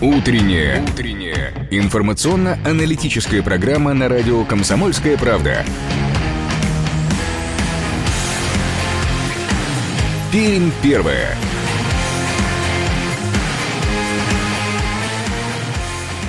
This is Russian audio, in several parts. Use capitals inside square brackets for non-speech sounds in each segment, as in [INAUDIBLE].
Утренняя. Утренняя. Информационно-аналитическая программа на радио «Комсомольская правда». Пермь первая.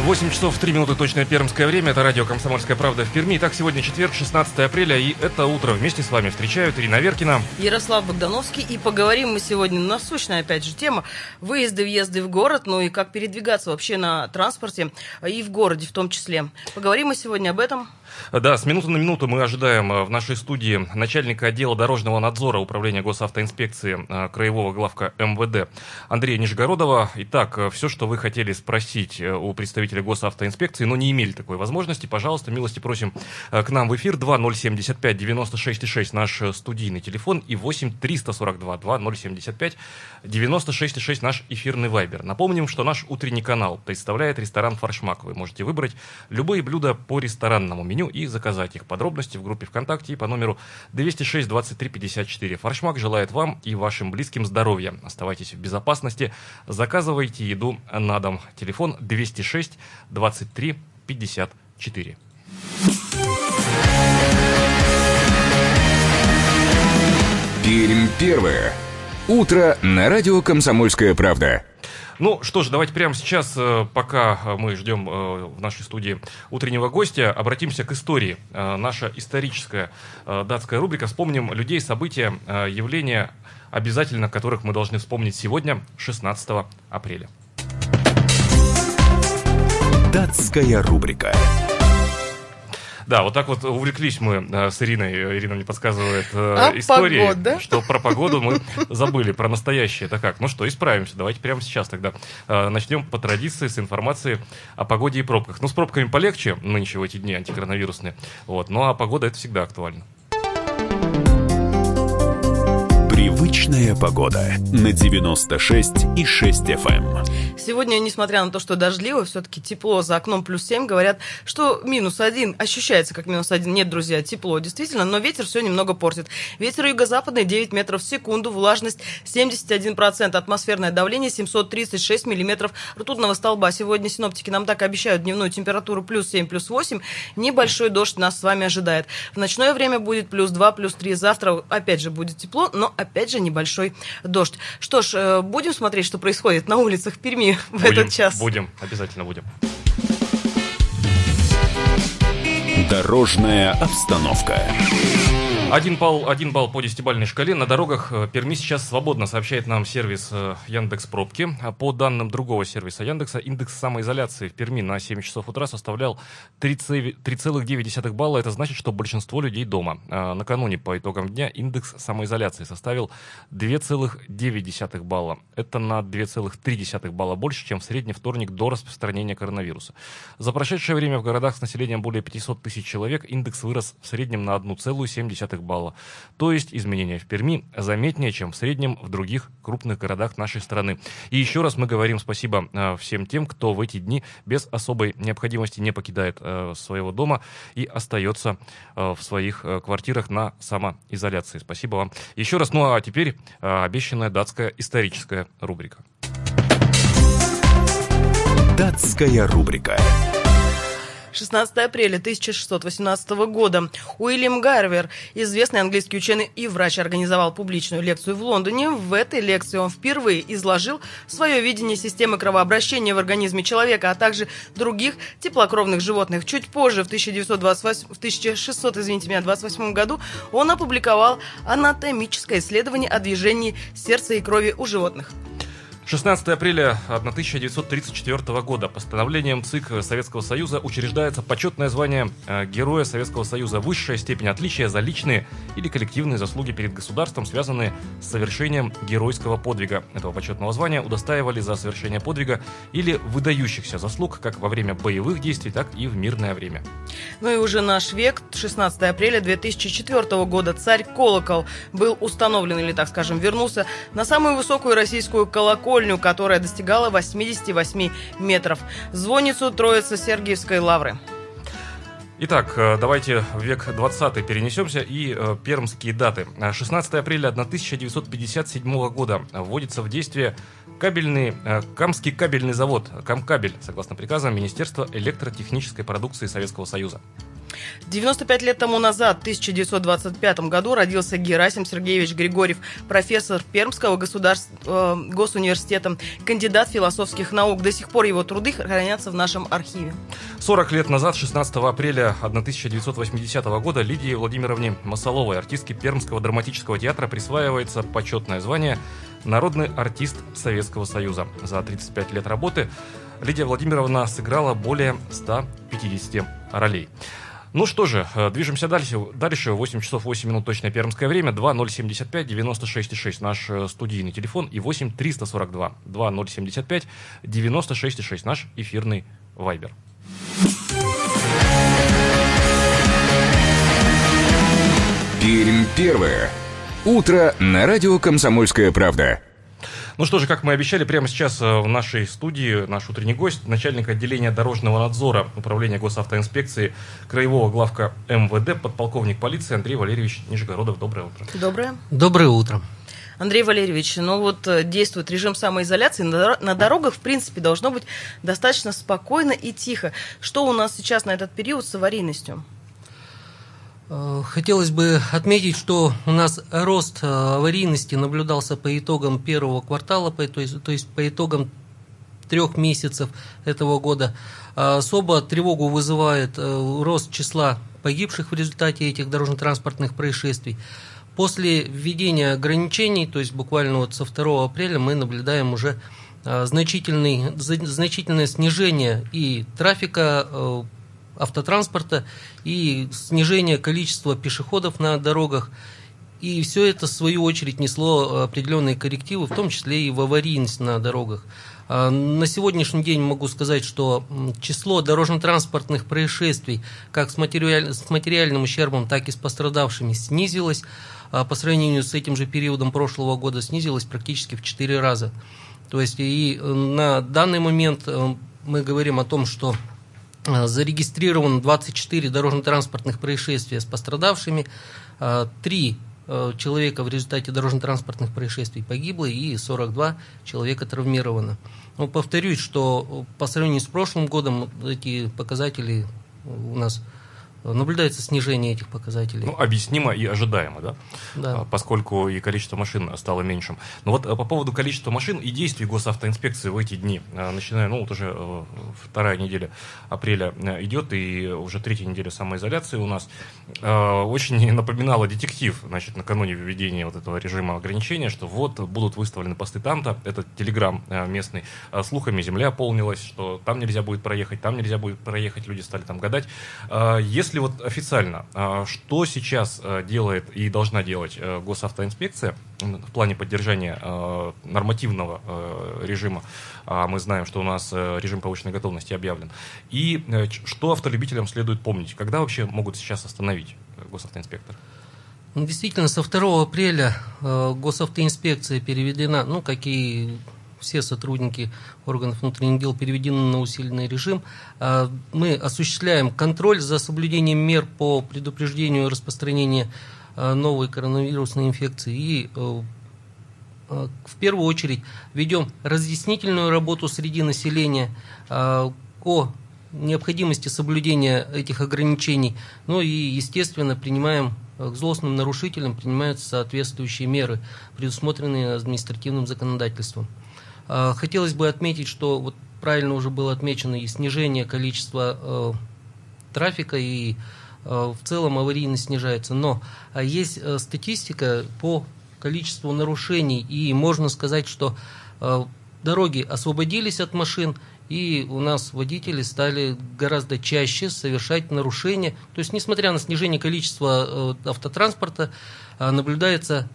8 часов 3 минуты точное пермское время. Это радио «Комсомольская правда» в Перми. Итак, сегодня четверг, 16 апреля, и это утро вместе с вами встречают Ирина Веркина. Ярослав Богдановский. И поговорим мы сегодня насущная, опять же, тема выезды, въезды в город, ну и как передвигаться вообще на транспорте и в городе в том числе. Поговорим мы сегодня об этом. Да, с минуты на минуту мы ожидаем э, в нашей студии начальника отдела дорожного надзора Управления госавтоинспекции э, Краевого главка МВД Андрея Нижегородова. Итак, э, все, что вы хотели спросить у представителя госавтоинспекции, но не имели такой возможности, пожалуйста, милости просим к нам в эфир 2075 96 6 наш студийный телефон и 8 342 2075 96 6 наш эфирный вайбер. Напомним, что наш утренний канал представляет ресторан «Фаршмак». Вы можете выбрать любые блюда по ресторанному меню меню и заказать их. Подробности в группе ВКонтакте и по номеру 206 23 54. Фаршмак желает вам и вашим близким здоровья. Оставайтесь в безопасности. Заказывайте еду на дом. Телефон 206 23 54. Пермь первое. Утро на радио «Комсомольская правда». Ну что ж, давайте прямо сейчас, э, пока мы ждем э, в нашей студии утреннего гостя, обратимся к истории. Э, наша историческая датская рубрика. Вспомним людей, события, явления, обязательно которых мы должны вспомнить сегодня, 16 апреля. Датская рубрика. Да, вот так вот увлеклись мы э, с Ириной. Ирина мне подсказывает э, а истории, погода? что про погоду мы забыли, про настоящее. Это как? Ну что, исправимся. Давайте прямо сейчас тогда э, начнем по традиции с информации о погоде и пробках. Ну, с пробками полегче нынче в эти дни антикоронавирусные. Вот. Ну, а погода это всегда актуально. Привычная погода на 96 и 6 FM. Эм. Сегодня, несмотря на то, что дождливо, все-таки тепло за окном плюс 7, говорят, что минус один ощущается как минус один. Нет, друзья, тепло действительно, но ветер все немного портит. Ветер юго-западный 9 метров в секунду, влажность 71%, атмосферное давление 736 миллиметров ртутного столба. Сегодня синоптики нам так обещают дневную температуру плюс 7, плюс 8. Небольшой дождь нас с вами ожидает. В ночное время будет плюс 2, плюс 3. Завтра опять же будет тепло, но опять опять же, небольшой дождь. Что ж, э, будем смотреть, что происходит на улицах Перми [LAUGHS] в будем, этот час. Будем, обязательно будем. Дорожная обстановка. Один балл, один балл по десятибалльной шкале. На дорогах э, Перми сейчас свободно сообщает нам сервис э, Яндекс Пробки. А по данным другого сервиса Яндекса, индекс самоизоляции в Перми на 7 часов утра составлял 3,9 балла. Это значит, что большинство людей дома. А накануне по итогам дня индекс самоизоляции составил 2,9 балла. Это на 2,3 балла больше, чем в средний вторник до распространения коронавируса. За прошедшее время в городах с населением более 500 тысяч человек индекс вырос в среднем на 1,7 балла. То есть изменения в Перми заметнее, чем в среднем в других крупных городах нашей страны. И еще раз мы говорим спасибо э, всем тем, кто в эти дни без особой необходимости не покидает э, своего дома и остается э, в своих квартирах на самоизоляции. Спасибо вам. Еще раз, ну а теперь обещанная датская историческая рубрика. Датская рубрика. 16 апреля 1618 года Уильям Гарвер, известный английский ученый и врач, организовал публичную лекцию в Лондоне. В этой лекции он впервые изложил свое видение системы кровообращения в организме человека, а также других теплокровных животных. Чуть позже, в 1928, в 1600, извините меня, 28 году, он опубликовал анатомическое исследование о движении сердца и крови у животных. 16 апреля 1934 года. Постановлением ЦИК Советского Союза учреждается почетное звание э, Героя Советского Союза, высшая степень отличия за личные или коллективные заслуги перед государством, связанные с совершением геройского подвига. Этого почетного звания удостаивали за совершение подвига или выдающихся заслуг как во время боевых действий, так и в мирное время. Ну и уже наш век, 16 апреля 2004 года, царь Колокол был установлен, или так скажем, вернулся на самую высокую российскую колокольню колокольню, которая достигала 88 метров. Звонницу Троицы Сергиевской лавры. Итак, э, давайте в век 20 перенесемся и э, пермские даты. 16 апреля 1957 года вводится в действие кабельный, э, Камский кабельный завод, Камкабель, согласно приказам Министерства электротехнической продукции Советского Союза. 95 лет тому назад, в 1925 году, родился Герасим Сергеевич Григорьев, профессор Пермского государств... э, госуниверситета, кандидат философских наук. До сих пор его труды хранятся в нашем архиве. 40 лет назад, 16 апреля 1980 года, Лидии Владимировне Масоловой, артистке Пермского драматического театра, присваивается почетное звание «Народный артист Советского Союза». За 35 лет работы Лидия Владимировна сыграла более 150 ролей. Ну что же, э, движемся дальше. Дальше 8 часов 8 минут точное пермское время. 2075 96,6 наш э, студийный телефон и 8 342 2075 96,6 наш эфирный вайбер. Пермь первое. Утро на радио «Комсомольская правда». Ну что же, как мы обещали, прямо сейчас э, в нашей студии наш утренний гость, начальник отделения дорожного надзора Управления госавтоинспекции Краевого главка МВД, подполковник полиции Андрей Валерьевич Нижегородов. Доброе утро. Доброе. Доброе утро. Андрей Валерьевич, ну вот э, действует режим самоизоляции, на дорогах, в принципе, должно быть достаточно спокойно и тихо. Что у нас сейчас на этот период с аварийностью? Э, хотелось бы отметить, что у нас рост э, аварийности наблюдался по итогам первого квартала, то есть, то есть по итогам трех месяцев этого года. А особо тревогу вызывает э, рост числа погибших в результате этих дорожно-транспортных происшествий. После введения ограничений, то есть буквально вот со 2 апреля, мы наблюдаем уже значительное снижение и трафика автотранспорта и снижение количества пешеходов на дорогах. И все это, в свою очередь, несло определенные коррективы, в том числе и в аварийность на дорогах. А, на сегодняшний день могу сказать, что число дорожно-транспортных происшествий как с, материаль... с материальным ущербом, так и с пострадавшими снизилось. А, по сравнению с этим же периодом прошлого года снизилось практически в 4 раза. То есть и э, на данный момент э, мы говорим о том, что зарегистрировано 24 дорожно-транспортных происшествия с пострадавшими, 3 э, э, человека в результате дорожно-транспортных происшествий погибло и 42 человека травмировано. Но повторюсь, что по сравнению с прошлым годом эти показатели у нас наблюдается снижение этих показателей. Ну, объяснимо и ожидаемо, да? Да. А, поскольку и количество машин стало меньшим. Но вот а, по поводу количества машин и действий госавтоинспекции в эти дни, а, начиная, ну, вот уже э, вторая неделя апреля э, идет, и уже третья неделя самоизоляции у нас, очень [LAUGHS] напоминала детектив, значит, накануне введения вот этого режима ограничения, что вот будут выставлены посты там-то, это телеграм э, местный, слухами земля полнилась, что там нельзя будет проехать, там нельзя будет проехать, люди стали там гадать. Если если вот официально, а, что сейчас а, делает и должна делать э, госавтоинспекция в плане поддержания а, нормативного режима, мы знаем, что у нас э, режим повышенной готовности объявлен, и э, что автолюбителям следует помнить, когда вообще могут сейчас остановить госавтоинспектор? Ну, действительно, со 2 апреля госавтоинспекция переведена, ну, какие все сотрудники органов внутренних дел переведены на усиленный режим. А, мы осуществляем контроль за соблюдением мер по предупреждению распространения а, новой коронавирусной инфекции и э, а, в первую очередь ведем разъяснительную работу среди населения о необходимости соблюдения этих ограничений, ну и, естественно, принимаем к злостным нарушителям принимаются соответствующие меры, предусмотренные административным законодательством. А, хотелось бы отметить, что вот правильно уже было отмечено и снижение количества э, трафика, и э, в целом аварийность снижается. Но а, есть э, статистика по количеству нарушений, и можно сказать, что дороги освободились от машин, и у нас водители стали гораздо чаще совершать нарушения. То есть, несмотря на снижение количества автотранспорта, наблюдается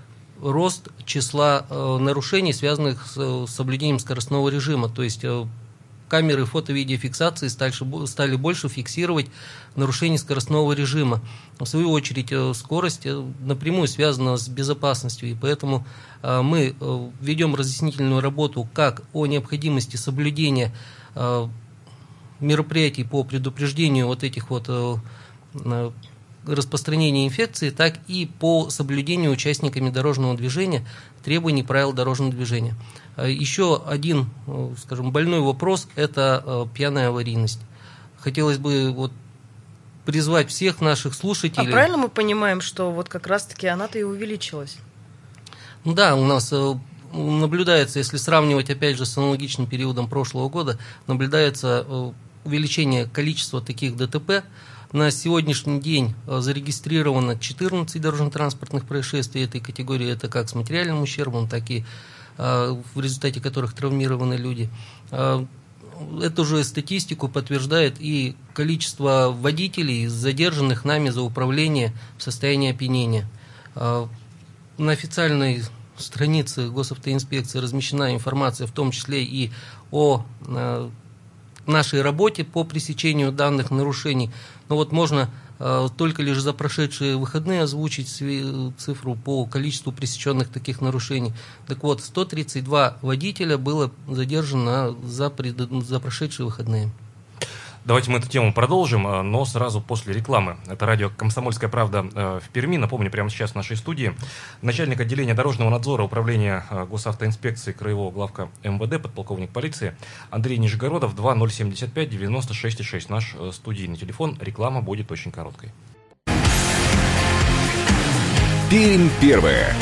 рост числа э, нарушений, связанных с э, соблюдением скоростного режима. То есть э, камеры фото-видеофиксации стали, больше фиксировать нарушение скоростного режима. В свою очередь, скорость напрямую связана с безопасностью, и поэтому мы ведем разъяснительную работу как о необходимости соблюдения мероприятий по предупреждению вот этих вот распространения инфекции, так и по соблюдению участниками дорожного движения требований правил дорожного движения. Еще один, скажем, больной вопрос – это пьяная аварийность. Хотелось бы вот призвать всех наших слушателей. А правильно мы понимаем, что вот как раз-таки она-то и увеличилась? Да, у нас э, наблюдается, если сравнивать опять же с аналогичным периодом прошлого года, наблюдается э, увеличение количества таких ДТП. На сегодняшний день э, зарегистрировано 14 дорожно-транспортных происшествий этой категории. Это как с материальным ущербом, так и в результате которых травмированы люди эту же статистику подтверждает и количество водителей, задержанных нами за управление в состоянии опьянения. На официальной странице госавтоинспекции размещена информация, в том числе и о нашей работе по пресечению данных нарушений. Но вот можно Э, только лишь за прошедшие выходные озвучить цифру по количеству пресеченных таких нарушений. Так вот, 132 водителя было задержано за, пред... за прошедшие выходные. Давайте мы эту тему продолжим, э, но сразу после рекламы. Это радио «Комсомольская правда» э, в Перми. Напомню, прямо сейчас в нашей студии начальник отделения дорожного надзора Управления э, госавтоинспекции Краевого главка МВД, подполковник полиции Андрей Нижегородов, 2075 96 6. Наш студийный телефон. Реклама будет очень короткой. Пермь первая.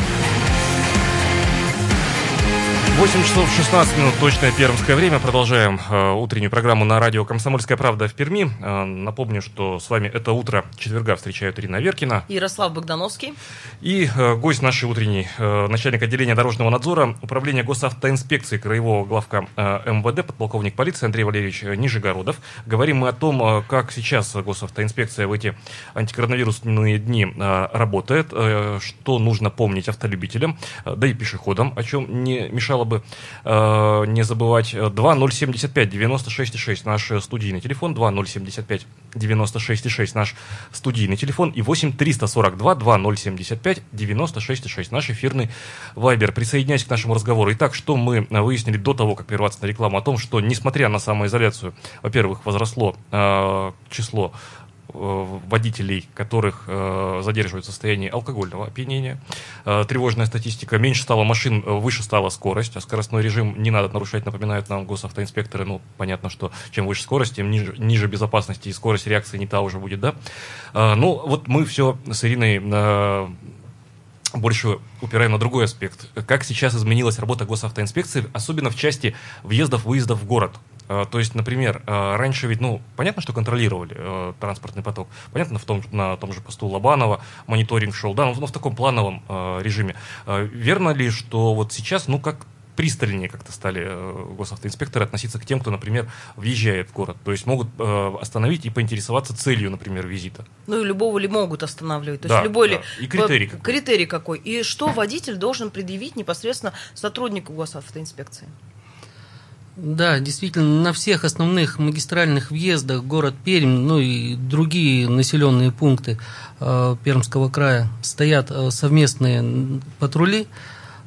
8 часов 16 минут, точное пермское время. Продолжаем э, утреннюю программу на радио «Комсомольская правда» в Перми. Э, напомню, что с вами это утро четверга встречают Ирина Веркина. Ярослав Богдановский. И э, гость нашей утренней, э, начальник отделения дорожного надзора, управления госавтоинспекции Краевого главка э, МВД, подполковник полиции Андрей Валерьевич Нижегородов. Говорим мы о том, э, как сейчас госавтоинспекция в эти антикоронавирусные дни э, работает, э, что нужно помнить автолюбителям, э, да и пешеходам, о чем не мешало бы э, не забывать 2075 96 6 наш студийный телефон, 2075 96 6 наш студийный телефон и 8 342 2075 96 6 наш эфирный вайбер. Присоединяйтесь к нашему разговору. Итак, что мы выяснили до того, как прерваться на рекламу, о том, что несмотря на самоизоляцию, во-первых, возросло э, число Э, водителей, которых э, задерживают в состоянии алкогольного опьянения. Э, тревожная статистика. Меньше стало машин, выше стала скорость, а скоростной режим не надо нарушать, напоминают нам госавтоинспекторы. Ну, понятно, что чем выше скорость, тем ниже, ниже безопасности и скорость реакции не та уже будет, да? Ну, вот мы все с Ириной больше упираем на другой аспект. Как сейчас изменилась работа госавтоинспекции, особенно в части въездов-выездов в город. А, то есть, например, а, раньше ведь, ну, понятно, что контролировали э, транспортный поток. Понятно, в том, на том же посту Лобанова мониторинг шел, да, но, в таком плановом режиме. Верно ли, что вот сейчас, ну, как пристальнее как-то стали госавтоинспекторы относиться к тем, кто, например, въезжает в город. То есть могут э, остановить и поинтересоваться целью, например, визита. Ну и любого ли могут останавливать. То да, есть любой да. ли... И критерий какой. Критерий какой. И что водитель должен предъявить непосредственно сотруднику госавтоинспекции? Да, действительно, на всех основных магистральных въездах город Пермь, ну и другие населенные пункты э, Пермского края стоят э, совместные патрули.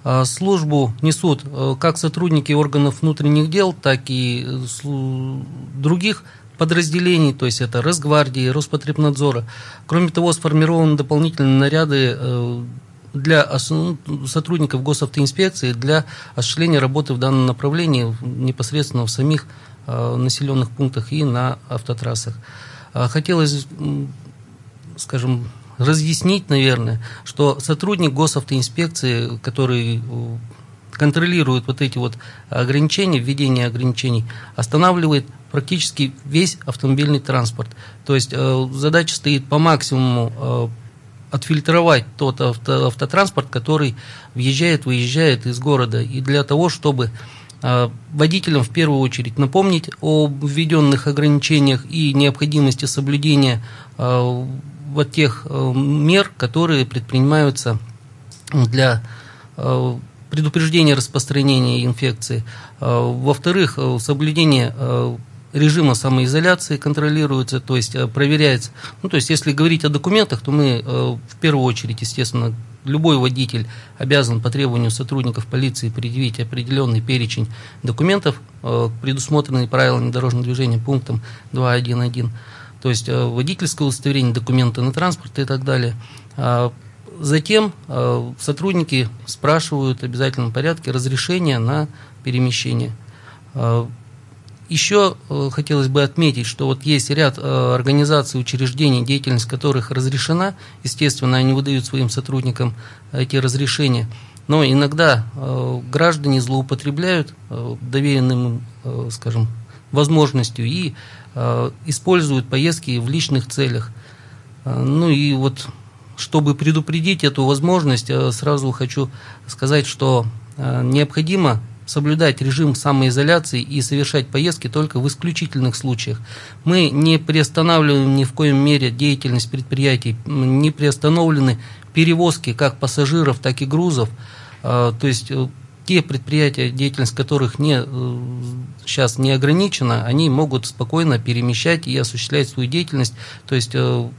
Э, службу несут э, как сотрудники органов внутренних дел, так и э, других подразделений, то есть это Росгвардии, Роспотребнадзора. Кроме того, сформированы дополнительные наряды э, для сотрудников госавтоинспекции для осуществления работы в данном направлении непосредственно в самих э, населенных пунктах и на автотрассах. А хотелось, скажем, разъяснить, наверное, что сотрудник госавтоинспекции, который э, контролирует вот эти вот ограничения, введение ограничений, останавливает практически весь автомобильный транспорт. То есть э, задача стоит по максимуму отфильтровать тот авто, автотранспорт, который въезжает, выезжает из города. И для того, чтобы а, водителям в первую очередь напомнить о введенных ограничениях и необходимости соблюдения а, вот тех а, мер, которые предпринимаются для предупреждения распространения инфекции. Во-вторых, соблюдение режима самоизоляции контролируется, то есть э, проверяется. Ну, то есть, если говорить о документах, то мы э, в первую очередь, естественно, любой водитель обязан по требованию сотрудников полиции предъявить определенный перечень документов, э, предусмотренный правилами дорожного движения пунктом 2.1.1. то есть водительское удостоверение, документы на транспорт и так далее. А затем сотрудники спрашивают в обязательном порядке разрешение на перемещение. Еще э, хотелось бы отметить, что вот есть ряд организаций, учреждений, деятельность которых разрешена. Естественно, они выдают своим сотрудникам эти разрешения. Но иногда граждане злоупотребляют доверенным, скажем, возможностью и Э, используют поездки в личных целях. Э, ну и вот, чтобы предупредить эту возможность, э, сразу хочу сказать, что необходимо соблюдать режим самоизоляции и совершать поездки только в исключительных случаях. Мы не приостанавливаем ни в коем мере деятельность предприятий, не приостановлены перевозки как пассажиров, так и грузов. То есть те предприятия, деятельность которых не, сейчас не ограничена, они могут спокойно перемещать и осуществлять свою деятельность, то есть э,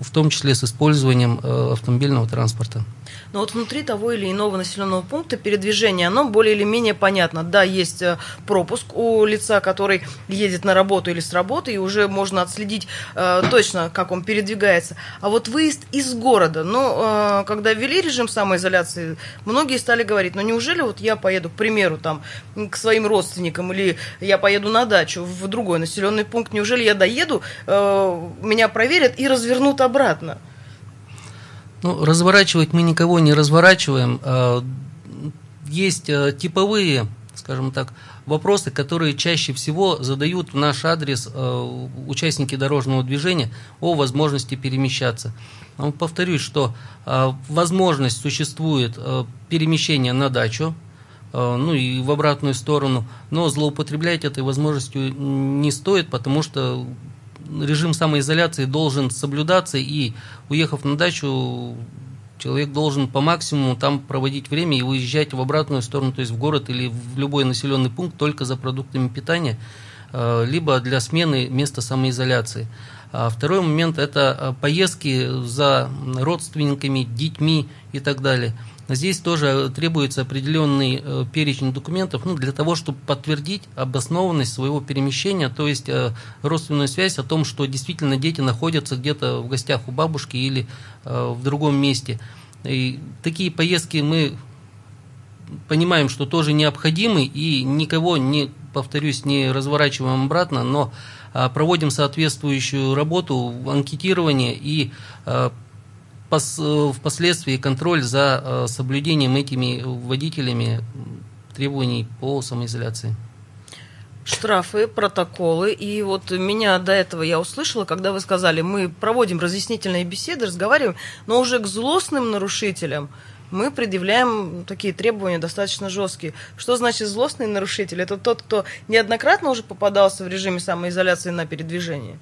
в том числе с использованием э, автомобильного транспорта. Но вот внутри того или иного населенного пункта передвижение, оно более или менее понятно. Да, есть э, пропуск у лица, который едет на работу или с работы, и уже можно отследить э, точно, как он передвигается. А вот выезд из города, ну, э, когда ввели режим самоизоляции, многие стали говорить, ну, неужели вот я поеду, к примеру, там, к своим родственникам, или я поеду на дачу в другой населенный пункт, неужели я доеду, э, меня проверят и развернут обратно? Ну, разворачивать мы никого не разворачиваем. А, есть э, типовые, скажем так, вопросы, которые чаще всего задают в наш адрес э, участники дорожного движения о возможности перемещаться. Повторюсь, что э, возможность существует перемещения на дачу, ну и в обратную сторону, но злоупотреблять этой возможностью не стоит, потому что режим самоизоляции должен соблюдаться, и уехав на дачу, человек должен по максимуму там проводить время и уезжать в обратную сторону, то есть в город или в любой населенный пункт только за продуктами питания, э, либо для смены места самоизоляции. А второй момент – это э, поездки за родственниками, детьми и так далее – Здесь тоже требуется определенный э, перечень документов ну, для того, чтобы подтвердить обоснованность своего перемещения, то есть э, родственную связь о том, что действительно дети находятся где-то в гостях у бабушки или в другом месте. И такие поездки мы понимаем, что тоже необходимы и никого не, повторюсь, не разворачиваем обратно, но проводим соответствующую работу, анкетирование и впоследствии контроль за э, соблюдением этими водителями требований по самоизоляции. Штрафы, протоколы. И вот меня до этого я услышала, когда вы сказали, мы проводим разъяснительные беседы, разговариваем, но уже к злостным нарушителям мы предъявляем такие требования достаточно жесткие. Что значит злостный нарушитель? Это тот, кто неоднократно уже попадался в режиме самоизоляции на передвижении?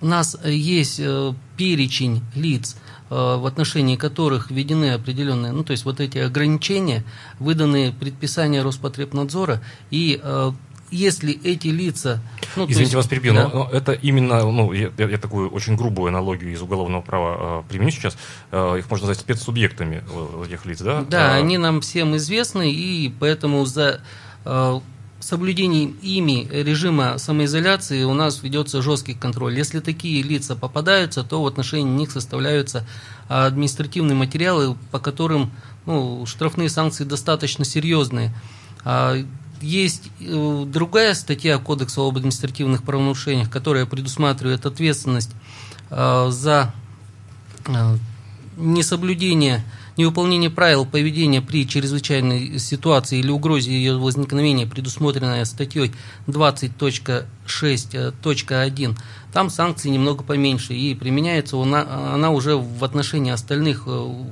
У нас э, есть э, перечень лиц, э, в отношении которых введены определенные, ну то есть вот эти ограничения, выданные предписания Роспотребнадзора, и если эти лица... Ну, Извините, есть, вас перебью, да. но это именно, ну, я, я такую очень грубую аналогию из уголовного права э, применю сейчас, э, их можно назвать спецсубъектами этих лиц, да? Да, а... они нам всем известны, и поэтому за э, соблюдением ими режима самоизоляции у нас ведется жесткий контроль. Если такие лица попадаются, то в отношении них составляются административные материалы, по которым ну, штрафные санкции достаточно серьезные. Есть э, другая статья Кодекса об административных правонарушениях, которая предусматривает ответственность а, за а, несоблюдение Невыполнение правил поведения при чрезвычайной ситуации или угрозе ее возникновения, предусмотренная статьей 20.6.1, там санкции немного поменьше, и применяется она, она уже в отношении остальных э,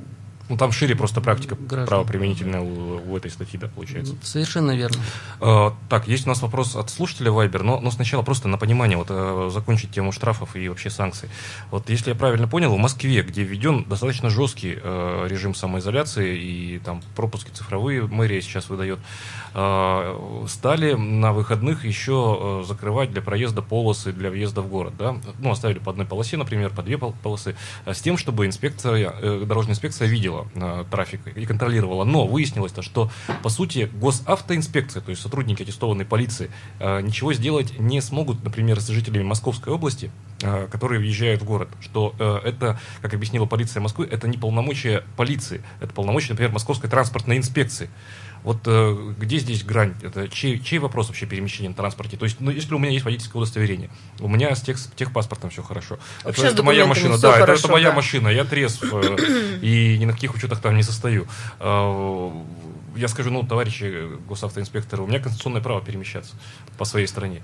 ну, там шире просто практика граждан. правоприменительная у, у этой статьи, да, получается. Совершенно верно. А, так, есть у нас вопрос от слушателя Вайбер, но, но сначала просто на понимание, вот а, закончить тему штрафов и вообще санкций. Вот если я правильно понял, в Москве, где введен достаточно жесткий а, режим самоизоляции и там пропуски цифровые мэрия сейчас выдает, а, стали на выходных еще закрывать для проезда полосы для въезда в город, да? Ну, оставили по одной полосе, например, по две полосы, с тем, чтобы инспекция, э, дорожная инспекция видела, контролировала трафик и контролировала. Но выяснилось, то, что, по сути, госавтоинспекция, то есть сотрудники аттестованной полиции, э, ничего сделать не смогут, например, с жителями Московской области, э, которые въезжают в город. Что э, это, как объяснила полиция Москвы, это не полномочия полиции, это полномочия, например, Московской транспортной инспекции. Вот э, где здесь грань? Это чей, чей вопрос вообще перемещения на транспорте? То есть, ну, если у меня есть водительское удостоверение, у меня с тех, техпаспортом все хорошо. Вообще это, это моя машина, да, это, хорошо, это моя да. машина, я трезв э, [CLEARS THROAT] и ни на каких учетах там не состою. Э, Я скажу, ну, товарищи госавтоинспекторы, у меня конституционное право перемещаться по своей стране.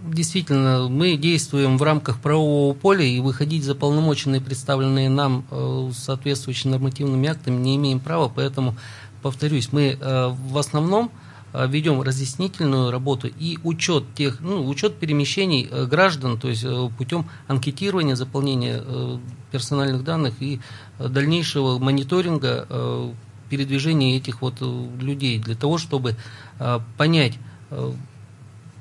Действительно, мы действуем в рамках правового поля и выходить за полномоченные, представленные нам э, соответствующими нормативными актами, не имеем права, поэтому, повторюсь, мы э, в основном э, ведем разъяснительную работу и учет тех, ну, учет перемещений граждан, то есть путем анкетирования, заполнения персональных данных и дальнейшего мониторинга передвижения этих вот людей для того, чтобы понять,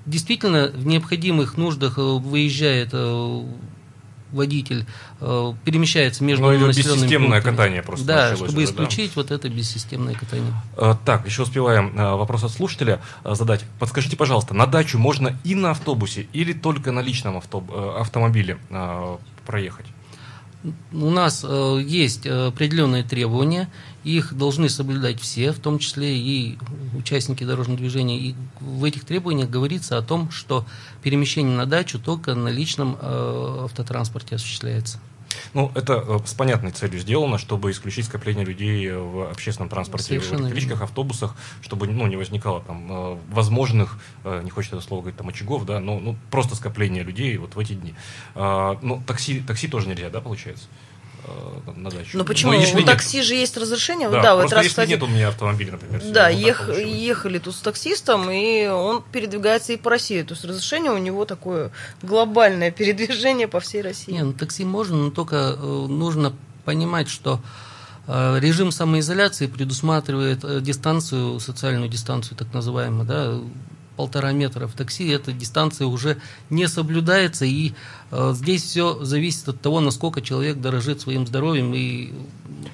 действительно в необходимых нуждах э, выезжает э, водитель, э, перемещается между Ну, или населенными бессистемное пунктами. катание просто Да, чтобы уже, да. исключить вот это бессистемное катание. Так, еще успеваем вопрос от слушателя задать. Подскажите, пожалуйста, на дачу можно и на автобусе, или только на личном авто- автомобиле проехать? У нас э, есть э, определенные требования, их должны соблюдать все, в том числе и участники дорожного движения. И в этих требованиях говорится о том, что перемещение на дачу только на личном э, автотранспорте осуществляется. Ну, это э, с понятной целью сделано, чтобы исключить скопление людей э, в общественном транспорте, в Совершенно электричках, верно. автобусах, чтобы ну, не возникало там э, возможных, не хочется это слово говорить, там очагов, да, но ну, просто скопление людей вот в эти дни. А, Ну, такси, такси тоже нельзя, да, получается? Э, там, на дачу. Ну почему? если у нет- такси же есть разрешение. Да, Да, в этот просто раз, если кстати, нет у меня автомобиля, например. Да, вот ех- ехали тут с таксистом, и он передвигается и по России. То есть разрешение у него такое глобальное передвижение по всей России. Не, ну такси можно, но только э, нужно понимать, что э, режим самоизоляции предусматривает дистанцию, социальную дистанцию, так называемую, да, полтора метра в такси, эта дистанция уже не соблюдается, и здесь все зависит от того, насколько человек дорожит своим здоровьем, и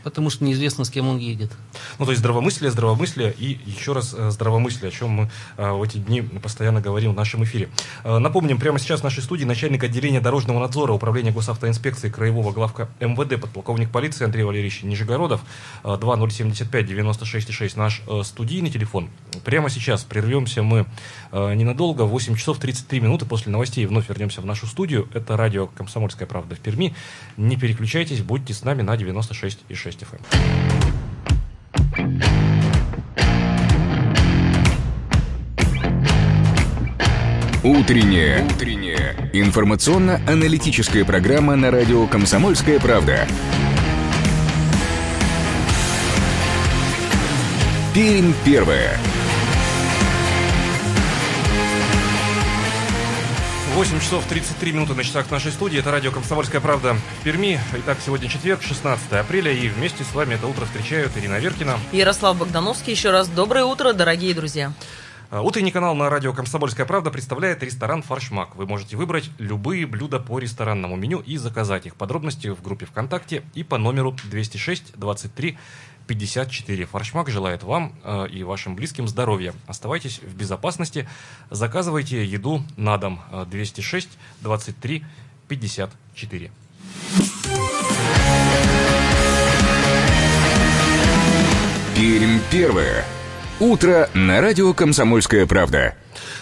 потому что неизвестно, с кем он едет. Ну, то есть здравомыслие, здравомыслие и еще раз э, здравомыслие, о чем мы э, в эти дни постоянно говорим в нашем эфире. Э, Напомним, прямо сейчас в нашей студии начальник отделения дорожного надзора Управления госавтоинспекции Краевого главка МВД, подполковник полиции Андрей Валерьевич Нижегородов, э, 2075-96-6, наш э, студийный телефон. Прямо сейчас прервемся мы э, ненадолго, в 8 часов 33 минуты после новостей вновь вернемся в нашу студию. Это радио «Комсомольская правда» в Перми. Не переключайтесь, будьте с нами на 96,6 FM. Утренняя. Утренняя. Информационно-аналитическая программа на радио «Комсомольская правда». Пермь первая. 8 часов 33 минуты на часах нашей студии. Это радио «Комсомольская правда» в Перми. Итак, сегодня четверг, 16 апреля, и вместе с вами это утро встречают Ирина Веркина. Ярослав Богдановский, еще раз доброе утро, дорогие друзья. А, Утренний канал на радио «Комсомольская правда» представляет ресторан «Фаршмак». Вы можете выбрать любые блюда по ресторанному меню и заказать их. Подробности в группе ВКонтакте и по номеру 206 23 54. «Фаршмак» желает вам э, и вашим близким здоровья. Оставайтесь в безопасности. Заказывайте еду на дом. Э, 206 23 54. Пермь первая. Утро на радио «Комсомольская правда».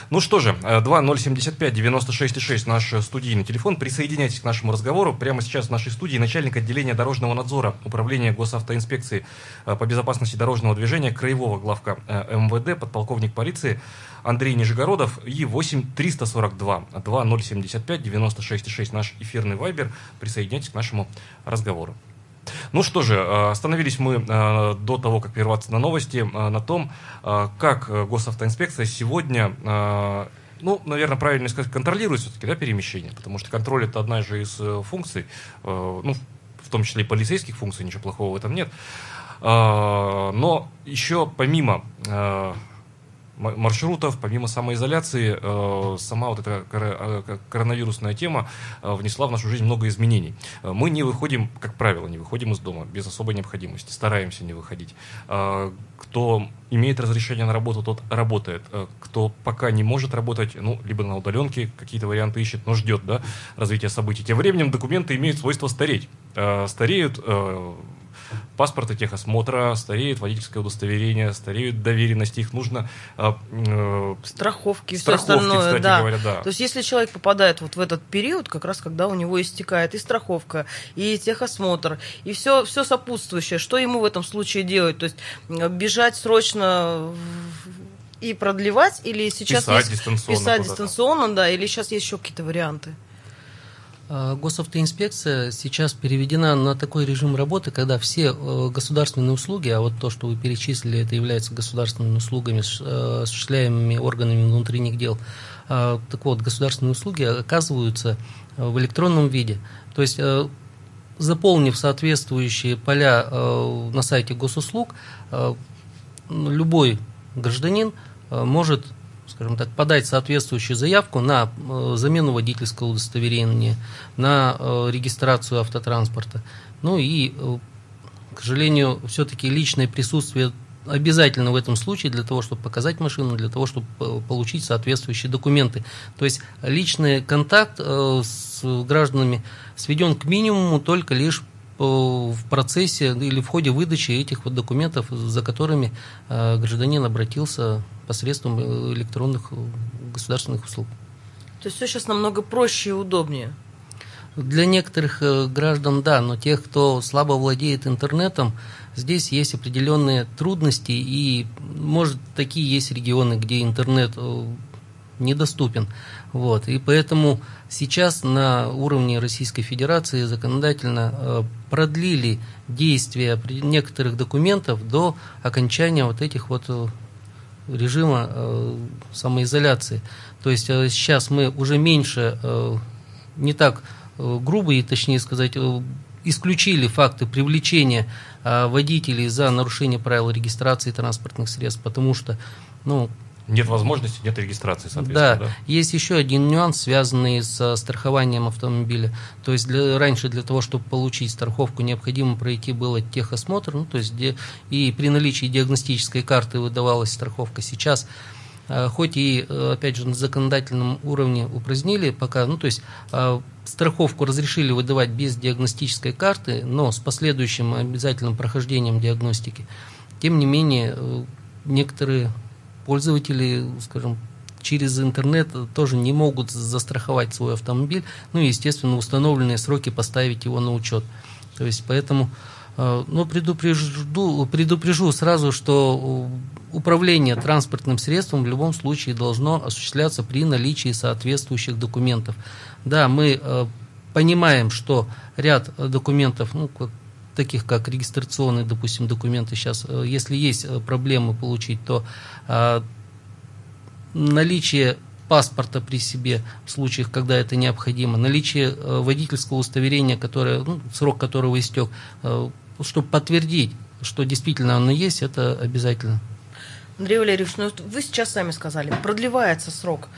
Ну что же, э, 2075-96-6 наш э, студийный телефон. Присоединяйтесь к нашему разговору. Прямо сейчас в нашей студии начальник отделения дорожного надзора Управления госавтоинспекции э, по безопасности дорожного движения Краевого главка э, МВД, подполковник полиции Андрей Нижегородов и 8 342 2075 96 наш эфирный вайбер. Присоединяйтесь к нашему разговору. Ну что же, э, остановились мы э, до того, как прерваться на новости, э, на том, как госавтоинспекция сегодня, ну, наверное, правильно сказать, контролирует все-таки да, перемещение, потому что контроль это одна же из функций, ну, в том числе и полицейских функций, ничего плохого в этом нет. Но еще помимо маршрутов, помимо самоизоляции, э, сама вот эта э, коронавирусная тема э, внесла в нашу жизнь много изменений. Мы не выходим, как правило, не выходим из дома без особой необходимости, стараемся не выходить. Кто имеет разрешение на работу, тот работает. Кто пока не может работать, ну, либо на удаленке какие-то варианты ищет, но ждет да, развития событий. Тем временем документы имеют свойство стареть. Стареют паспорта техосмотра, стареет водительское удостоверение, стареют доверенности, их нужно... Э, э, страховки, страховки все остальное, кстати да. говоря, да. То есть, если человек попадает вот в этот период, как раз когда у него истекает и страховка, и техосмотр, и все, все сопутствующее, что ему в этом случае делать? То есть, бежать срочно и продлевать, или сейчас писать есть... дистанционно писать дистанционно, да, или сейчас есть еще какие-то варианты? А, госавтоинспекция сейчас переведена на такой режим работы, когда все э, государственные услуги, а вот то, что вы перечислили, это является государственными услугами, э, осуществляемыми органами внутренних дел. А, так вот, государственные услуги оказываются в электронном виде. То есть э, заполнив соответствующие поля на сайте госуслуг, любой гражданин может скажем так, подать соответствующую заявку на э, замену водительского удостоверения, на э, регистрацию автотранспорта. Ну и, э, к сожалению, все-таки личное присутствие обязательно в этом случае для того, чтобы показать машину, для того, чтобы получить соответствующие документы. То есть личный контакт с гражданами сведен к минимуму только лишь в процессе или в ходе выдачи этих вот документов, за которыми гражданин обратился посредством э, электронных э, государственных услуг. То есть все сейчас намного проще и удобнее? Для некоторых э, граждан, да, но тех, кто слабо владеет интернетом, здесь есть определенные трудности, и, может, такие есть регионы, где интернет недоступен. Вот. И поэтому сейчас на уровне Российской Федерации законодательно продлили действие некоторых документов до окончания вот этих вот режима э, самоизоляции. То есть э, сейчас мы уже меньше, э, не так э, грубо и точнее сказать, э, исключили факты привлечения э, водителей за нарушение правил регистрации транспортных средств, потому что ну, нет возможности, нет регистрации, соответственно. Да. да. Есть еще один нюанс, связанный с страхованием автомобиля. То есть для, раньше для того, чтобы получить страховку, необходимо пройти было техосмотр, ну, то есть где, и при наличии диагностической карты выдавалась страховка. Сейчас э, хоть и, э, опять же, на законодательном уровне упразднили пока, ну, то есть э, страховку разрешили выдавать без диагностической карты, но с последующим обязательным прохождением диагностики. Тем не менее, некоторые пользователи, скажем, через интернет тоже не могут застраховать свой автомобиль, ну и, естественно, установленные сроки поставить его на учет. То есть, поэтому, э, ну, предупрежду, предупрежу сразу, что управление транспортным средством в любом случае должно осуществляться при наличии соответствующих документов. Да, мы э, понимаем, что ряд документов, ну, таких как регистрационные, допустим, документы сейчас, э, если есть э, проблемы получить, то а, наличие паспорта при себе в случаях, когда это необходимо, наличие э, водительского удостоверения, которое, ну, срок которого истек, чтобы подтвердить, что действительно оно есть, это обязательно. Андрей Валерьевич, ну вы сейчас сами сказали, продлевается срок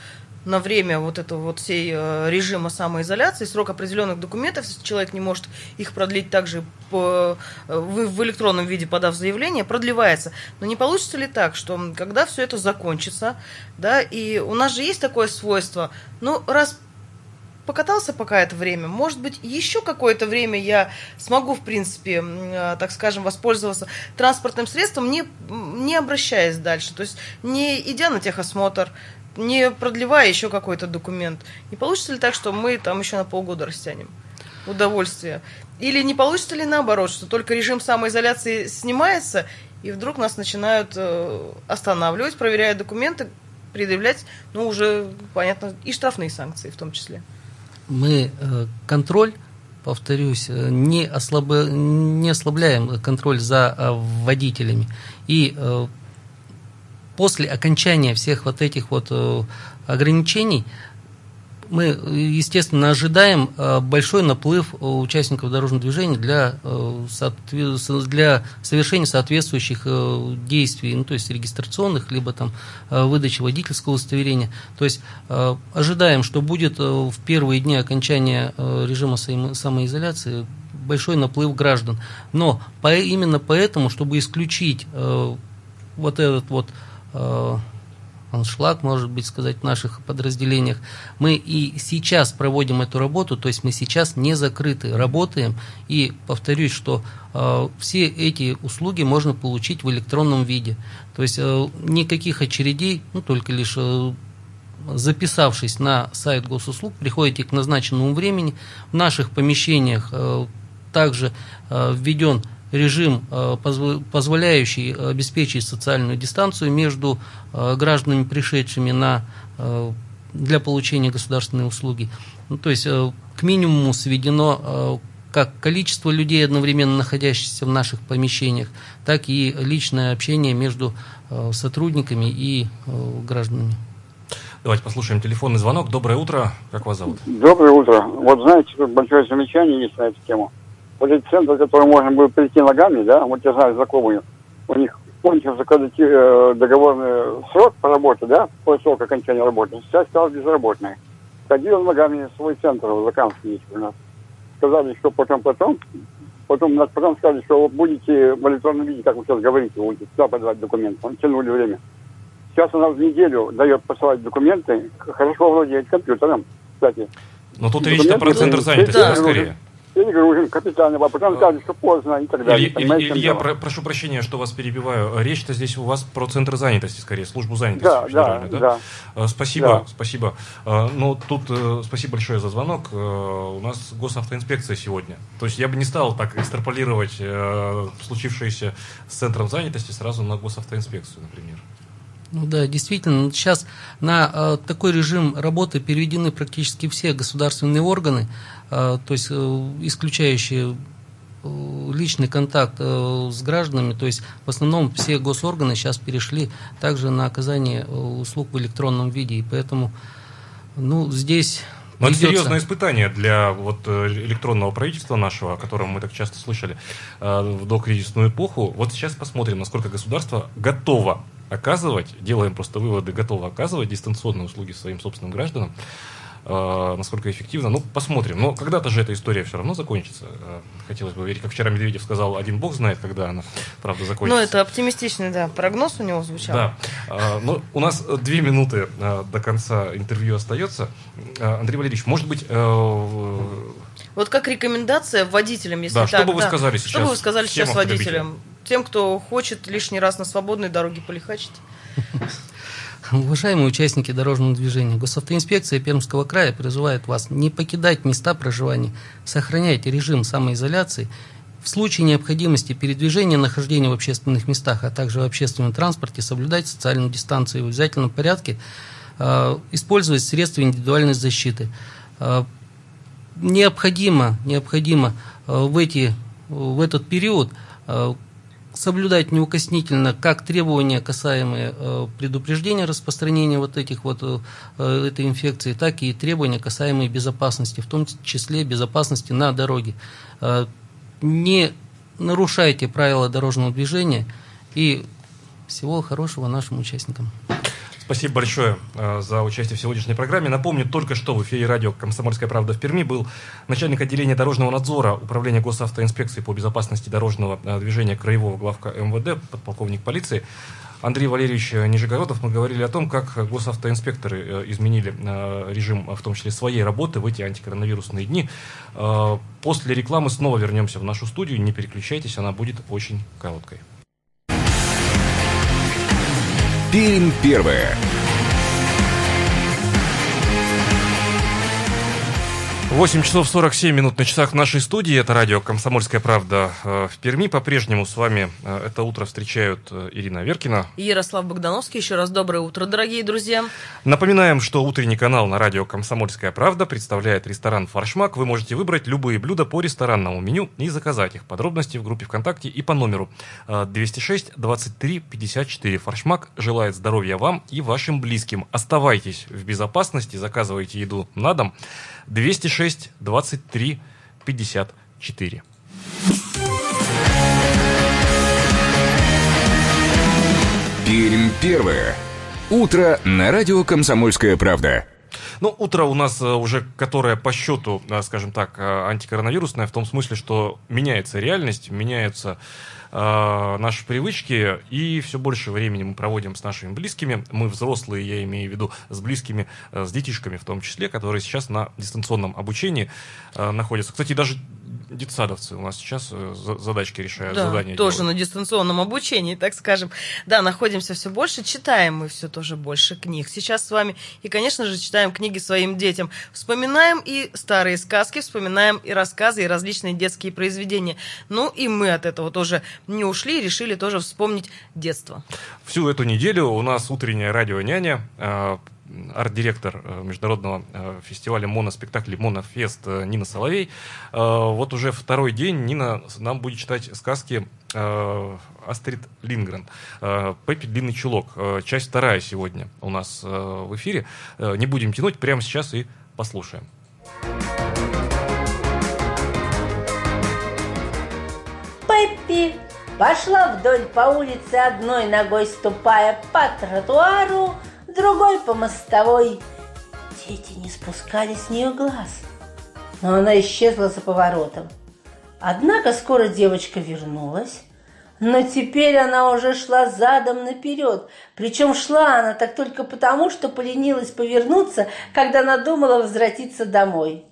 на время вот этого вот всей э, режима самоизоляции, срок определенных документов, если человек не может их продлить также по, э, в, в электронном виде, подав заявление, продлевается. Но не получится ли так, что когда все это закончится, да, и у нас же есть такое свойство, ну, раз покатался пока это время. Может быть, еще какое-то время я смогу, в принципе, э, так скажем, воспользоваться транспортным средством, не, не обращаясь дальше. То есть не идя на техосмотр, не продлевая еще какой-то документ. Не получится ли так, что мы там еще на полгода растянем удовольствие? Или не получится ли наоборот, что только режим самоизоляции снимается, и вдруг нас начинают э, останавливать, проверяя документы, предъявлять, ну, уже, понятно, и штрафные санкции в том числе? Мы э, контроль повторюсь, э, не, ослаб... не ослабляем контроль за водителями. И после окончания всех вот этих вот э, ограничений мы, естественно, ожидаем э, большой наплыв участников дорожного движения для, для совершения соответствующих действий, ну, то есть регистрационных, либо там выдачи водительского удостоверения. То есть ожидаем, что будет в первые дни окончания режима самоизоляции большой наплыв граждан. Но по, именно поэтому, чтобы исключить вот этот вот аншлаг, может быть, сказать, в наших подразделениях. Мы и сейчас проводим эту работу, то есть мы сейчас не закрыты, работаем. И повторюсь, что э, все эти услуги можно получить в электронном виде. То есть э, никаких очередей, ну, только лишь э, записавшись на сайт госуслуг, приходите к назначенному времени. В наших помещениях э, также э, введен режим, э, позволяющий обеспечить социальную дистанцию между э, гражданами, пришедшими на, э, для получения государственной услуги. Ну, то есть к минимуму сведено как количество людей, одновременно находящихся в наших помещениях, так и личное общение между сотрудниками и гражданами. Давайте послушаем телефонный звонок. Доброе утро. Как вас зовут? Доброе утро. Вот знаете, тут большое замечание есть на эту тему вот эти центры, которые можно было прийти ногами, да, вот я знаю знакомые, у них кончился э, договорный срок по работе, да, после срока окончания работы, сейчас стал безработный. Ходил ногами в свой центр в Закамске есть у нас. Сказали, что потом, потом, потом, нас потом сказали, что вы будете в электронном виде, как вы сейчас говорите, будете сюда подавать документы. Он тянули время. Сейчас она в неделю дает посылать документы, хорошо владеет компьютером, кстати. Но тут речь-то про центр занятости, да. скорее перегружен капитально, а потом скажут, что поздно и так далее. Илья, Илья про, прошу прощения, что вас перебиваю. Речь-то здесь у вас про центр занятости, скорее, службу занятости. Да, да, да, да. Э, спасибо, да. спасибо. Э, ну, тут э, спасибо большое за звонок. У нас госавтоинспекция сегодня. То есть я бы не стал так экстраполировать случившееся с центром занятости сразу на госавтоинспекцию, например. Ну да, действительно, сейчас на э, такой режим работы переведены практически все государственные органы, то есть э, исключающие э, личный контакт э, с гражданами, то есть в основном все госорганы сейчас перешли также на оказание услуг в электронном виде, и поэтому ну, здесь но это серьезное испытание для вот электронного правительства нашего, о котором мы так часто слышали в докризисную эпоху. Вот сейчас посмотрим, насколько государство готово оказывать, делаем просто выводы, готовы оказывать дистанционные услуги своим собственным гражданам, насколько эффективно. Ну, посмотрим. Но когда-то же эта история все равно закончится. Э, хотелось бы верить, как вчера Медведев сказал, один бог знает, когда она, правда, закончится. Ну, это оптимистичный, да, прогноз у него звучал. Да. Э, но у нас две минуты э, до конца интервью остается. Э, Андрей Валерьевич, может быть... Э, вот как рекомендация водителям, если да, так. Что бы вы да, сказали сейчас? Что бы вы сказали сейчас водителям? тем, кто хочет лишний раз на свободной дороге полихачить. Уважаемые участники дорожного движения, госавтоинспекция Пермского края призывает вас не покидать места проживания, сохраняйте режим самоизоляции. В случае необходимости передвижения, нахождения в общественных местах, а также в общественном транспорте, соблюдать социальную дистанцию в обязательном порядке э, использовать средства индивидуальной защиты. Э, необходимо, необходимо э, в, эти, в этот период э, соблюдать неукоснительно как требования, касаемые э, предупреждения распространения вот этих вот э, этой инфекции, так и требования, касаемые безопасности, в том числе безопасности на дороге. Э, не нарушайте правила дорожного движения и всего хорошего нашим участникам. Спасибо большое э, за участие в сегодняшней программе. Напомню, только что в эфире радио «Комсомольская правда» в Перми был начальник отделения дорожного надзора Управления госавтоинспекции по безопасности дорожного э, движения Краевого главка МВД, подполковник полиции Андрей Валерьевич Нижегородов. Мы говорили о том, как госавтоинспекторы э, изменили режим, в том числе своей работы в эти антикоронавирусные дни. После рекламы снова вернемся в нашу студию. Не переключайтесь, она будет очень короткой. Пермь первое. 8 часов 47 минут на часах нашей студии. Это радио «Комсомольская правда» э, в Перми. По-прежнему с вами э, это утро встречают э, Ирина Веркина. И Ярослав Богдановский. Еще раз доброе утро, дорогие друзья. Напоминаем, что утренний канал на радио «Комсомольская правда» представляет ресторан «Форшмак». Вы можете выбрать любые блюда по ресторанному меню и заказать их. Подробности в группе ВКонтакте и по номеру 206 23 54. «Форшмак» желает здоровья вам и вашим близким. Оставайтесь в безопасности, заказывайте еду на дом. 206 23 54. Пермь первое. Утро на радио «Комсомольская правда». Ну, утро у нас э, уже, которое по счету, э, скажем так, э, антикоронавирусное, в том смысле, что меняется реальность, меняются наши привычки, и все больше времени мы проводим с нашими близкими. Мы взрослые, я имею в виду, с близкими, э, с детишками в том числе, которые сейчас на дистанционном обучении э, находятся. Кстати, даже детсадовцы у нас сейчас э, задачки решают, да, задания тоже делают. на дистанционном обучении, так скажем. Да, находимся все больше, читаем мы все тоже больше книг. Сейчас с вами, и, конечно же, читаем книги своим детям. Вспоминаем и старые сказки, вспоминаем и рассказы, и различные детские произведения. Ну, и мы от этого тоже не ушли, решили тоже вспомнить детство. Всю эту неделю у нас утренняя радио «Няня», э, арт-директор э, международного э, фестиваля моноспектаклей «Монофест» Нина Соловей. Вот уже второй день Нина нам будет читать сказки Астрид Лингрен. «Пеппи. Длинный чулок». Часть вторая сегодня у нас в эфире. Не будем тянуть, прямо сейчас и послушаем. Пеппи пошла вдоль по улице одной ногой ступая по тротуару, другой по мостовой. Дети не спускали с нее глаз, но она исчезла за поворотом. Однако скоро девочка вернулась, но теперь она уже шла задом наперед. Причем шла она так только потому, что поленилась повернуться, когда надумала возвратиться домой.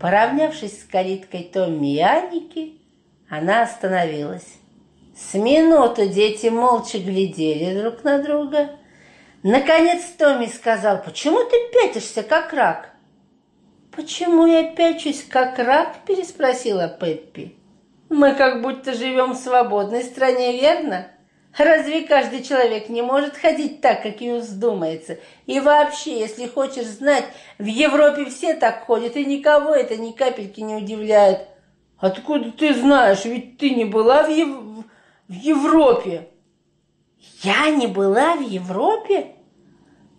Поравнявшись с калиткой Томми и Анники, она остановилась. С минуту дети молча глядели друг на друга – Наконец Томми сказал, почему ты пятишься, как рак? Почему я пячусь, как рак? Переспросила Пеппи. Мы как будто живем в свободной стране, верно? Разве каждый человек не может ходить так, как ему вздумается? И вообще, если хочешь знать, в Европе все так ходят, и никого это ни капельки не удивляет. Откуда ты знаешь? Ведь ты не была в, Ев... в Европе. Я не была в Европе?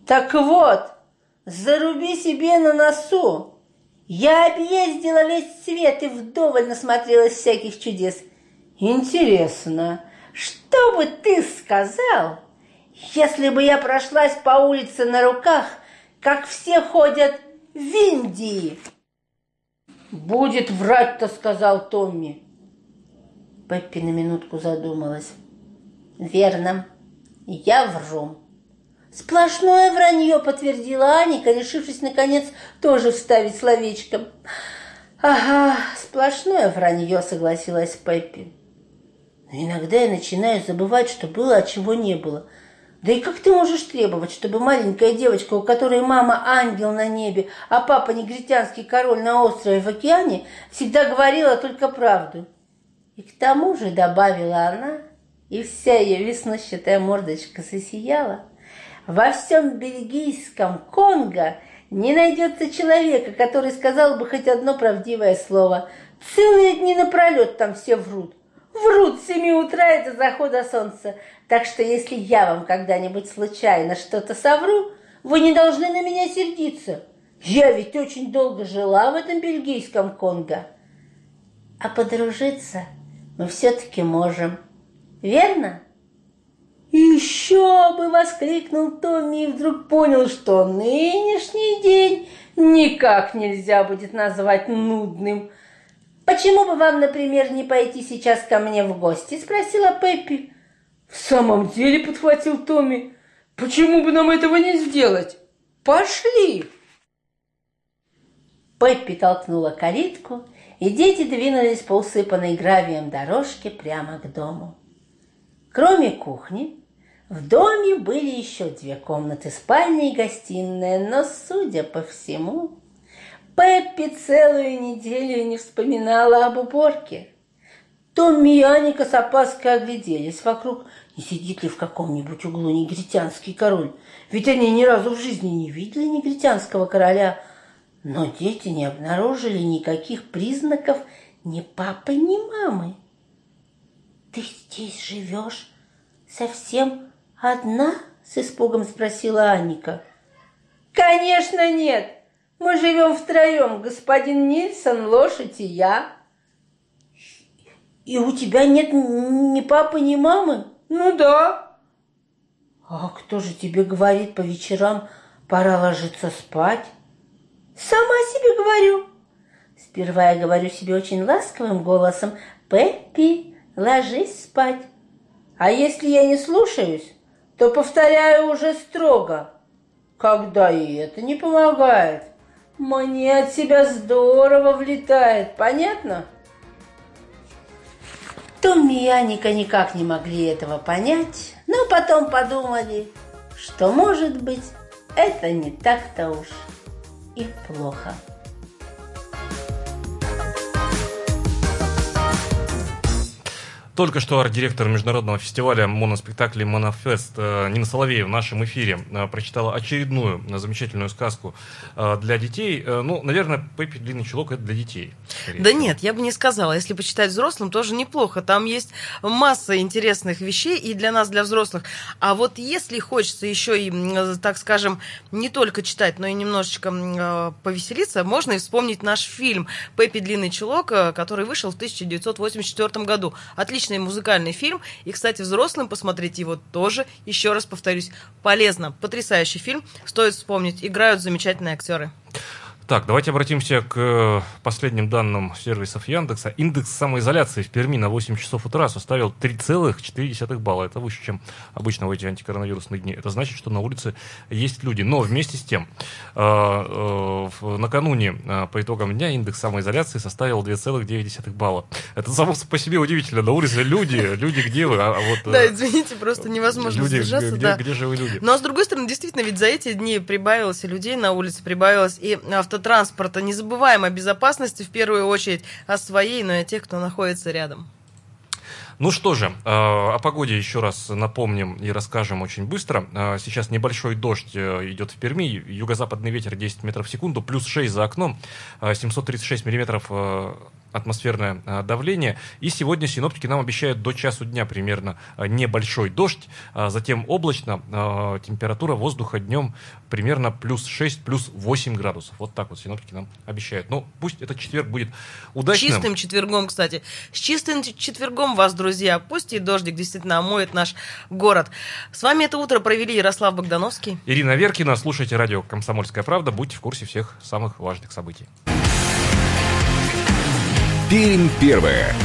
Так вот, заруби себе на носу. Я объездила весь свет и вдоволь насмотрелась всяких чудес. Интересно, что бы ты сказал, если бы я прошлась по улице на руках, как все ходят в Индии? Будет врать-то, сказал Томми. Пеппи на минутку задумалась. Верно, я вру. Сплошное вранье, подтвердила Аника, решившись, наконец, тоже вставить словечко. Ага, сплошное вранье, согласилась Пеппи. Но иногда я начинаю забывать, что было, а чего не было. Да и как ты можешь требовать, чтобы маленькая девочка, у которой мама ангел на небе, а папа негритянский король на острове в океане, всегда говорила только правду? И к тому же, добавила она, и вся ее веснущатая мордочка засияла, во всем бельгийском Конго не найдется человека, который сказал бы хоть одно правдивое слово. Целые дни напролет там все врут. Врут с семи утра и до захода солнца. Так что если я вам когда-нибудь случайно что-то совру, вы не должны на меня сердиться. Я ведь очень долго жила в этом бельгийском Конго. А подружиться мы все-таки можем. Верно? «Еще бы!» — воскликнул Томми и вдруг понял, что нынешний день никак нельзя будет назвать нудным. «Почему бы вам, например, не пойти сейчас ко мне в гости?» — спросила Пеппи. «В самом деле», — подхватил Томми, — «почему бы нам этого не сделать? Пошли!» Пеппи толкнула калитку, и дети двинулись по усыпанной гравием дорожке прямо к дому. Кроме кухни, в доме были еще две комнаты, спальня и гостиная, но, судя по всему, Пеппи целую неделю не вспоминала об уборке. Томми и Аника с опаской огляделись вокруг, не сидит ли в каком-нибудь углу негритянский король. Ведь они ни разу в жизни не видели негритянского короля. Но дети не обнаружили никаких признаков ни папы, ни мамы. «Ты здесь живешь совсем одна?» — с испугом спросила Аника. «Конечно нет! Мы живем втроем, господин Нильсон, лошадь и я». «И у тебя нет ни папы, ни мамы?» «Ну да». «А кто же тебе говорит по вечерам, пора ложиться спать?» «Сама себе говорю». Сперва я говорю себе очень ласковым голосом «Пеппи, ложись спать». А если я не слушаюсь, то повторяю уже строго. Когда и это не помогает, мне от себя здорово влетает, понятно? Томми и Аника никак не могли этого понять, но потом подумали, что, может быть, это не так-то уж и плохо. Только что арт-директор международного фестиваля моноспектаклей «Монофест» э, Нина Соловеева в нашем эфире э, прочитала очередную замечательную сказку э, для детей. Ну, наверное, «Пеппи длинный чулок» — это для детей. Да всего. нет, я бы не сказала. Если почитать взрослым, тоже неплохо. Там есть масса интересных вещей и для нас, для взрослых. А вот если хочется еще и, так скажем, не только читать, но и немножечко повеселиться, можно и вспомнить наш фильм «Пеппи длинный чулок», который вышел в 1984 году. Отлично отличный музыкальный фильм. И, кстати, взрослым посмотреть его тоже, еще раз повторюсь, полезно. Потрясающий фильм. Стоит вспомнить. Играют замечательные актеры. Так, давайте обратимся к э, последним данным сервисов Яндекса. Индекс самоизоляции в Перми на 8 часов утра составил 3,4 балла. Это выше, чем обычно в эти антикоронавирусные дни. Это значит, что на улице есть люди. Но вместе с тем, э, э, накануне по итогам дня индекс самоизоляции составил 2,9 балла. Это само по себе удивительно. На улице люди, люди где вы? А, а вот, да, извините, просто невозможно люди, сдержаться. Где, да. где же вы люди? Но, с другой стороны, действительно, ведь за эти дни прибавилось и людей на улице, прибавилось и авто автотранспорта. Не забываем о безопасности в первую очередь, о своей, но и о тех, кто находится рядом. Ну что же, э, о погоде еще раз напомним и расскажем очень быстро. Э, сейчас небольшой дождь э, идет в Перми, юго-западный ветер 10 метров в секунду, плюс 6 за окном, 736 миллиметров атмосферное а, давление. И сегодня синоптики нам обещают до часу дня примерно а, небольшой дождь, а затем облачно, температура воздуха днем примерно плюс 6, плюс 8 градусов. Вот так вот синоптики нам обещают. Ну, пусть этот четверг будет удачным. Чистым четвергом, кстати. С чистым четвергом вас, друзья. Пусть и дождик действительно омоет наш город. С вами это утро провели Ярослав Богдановский. Ирина Веркина. Слушайте радио «Комсомольская правда». Будьте в курсе всех самых важных событий. Пермь первое.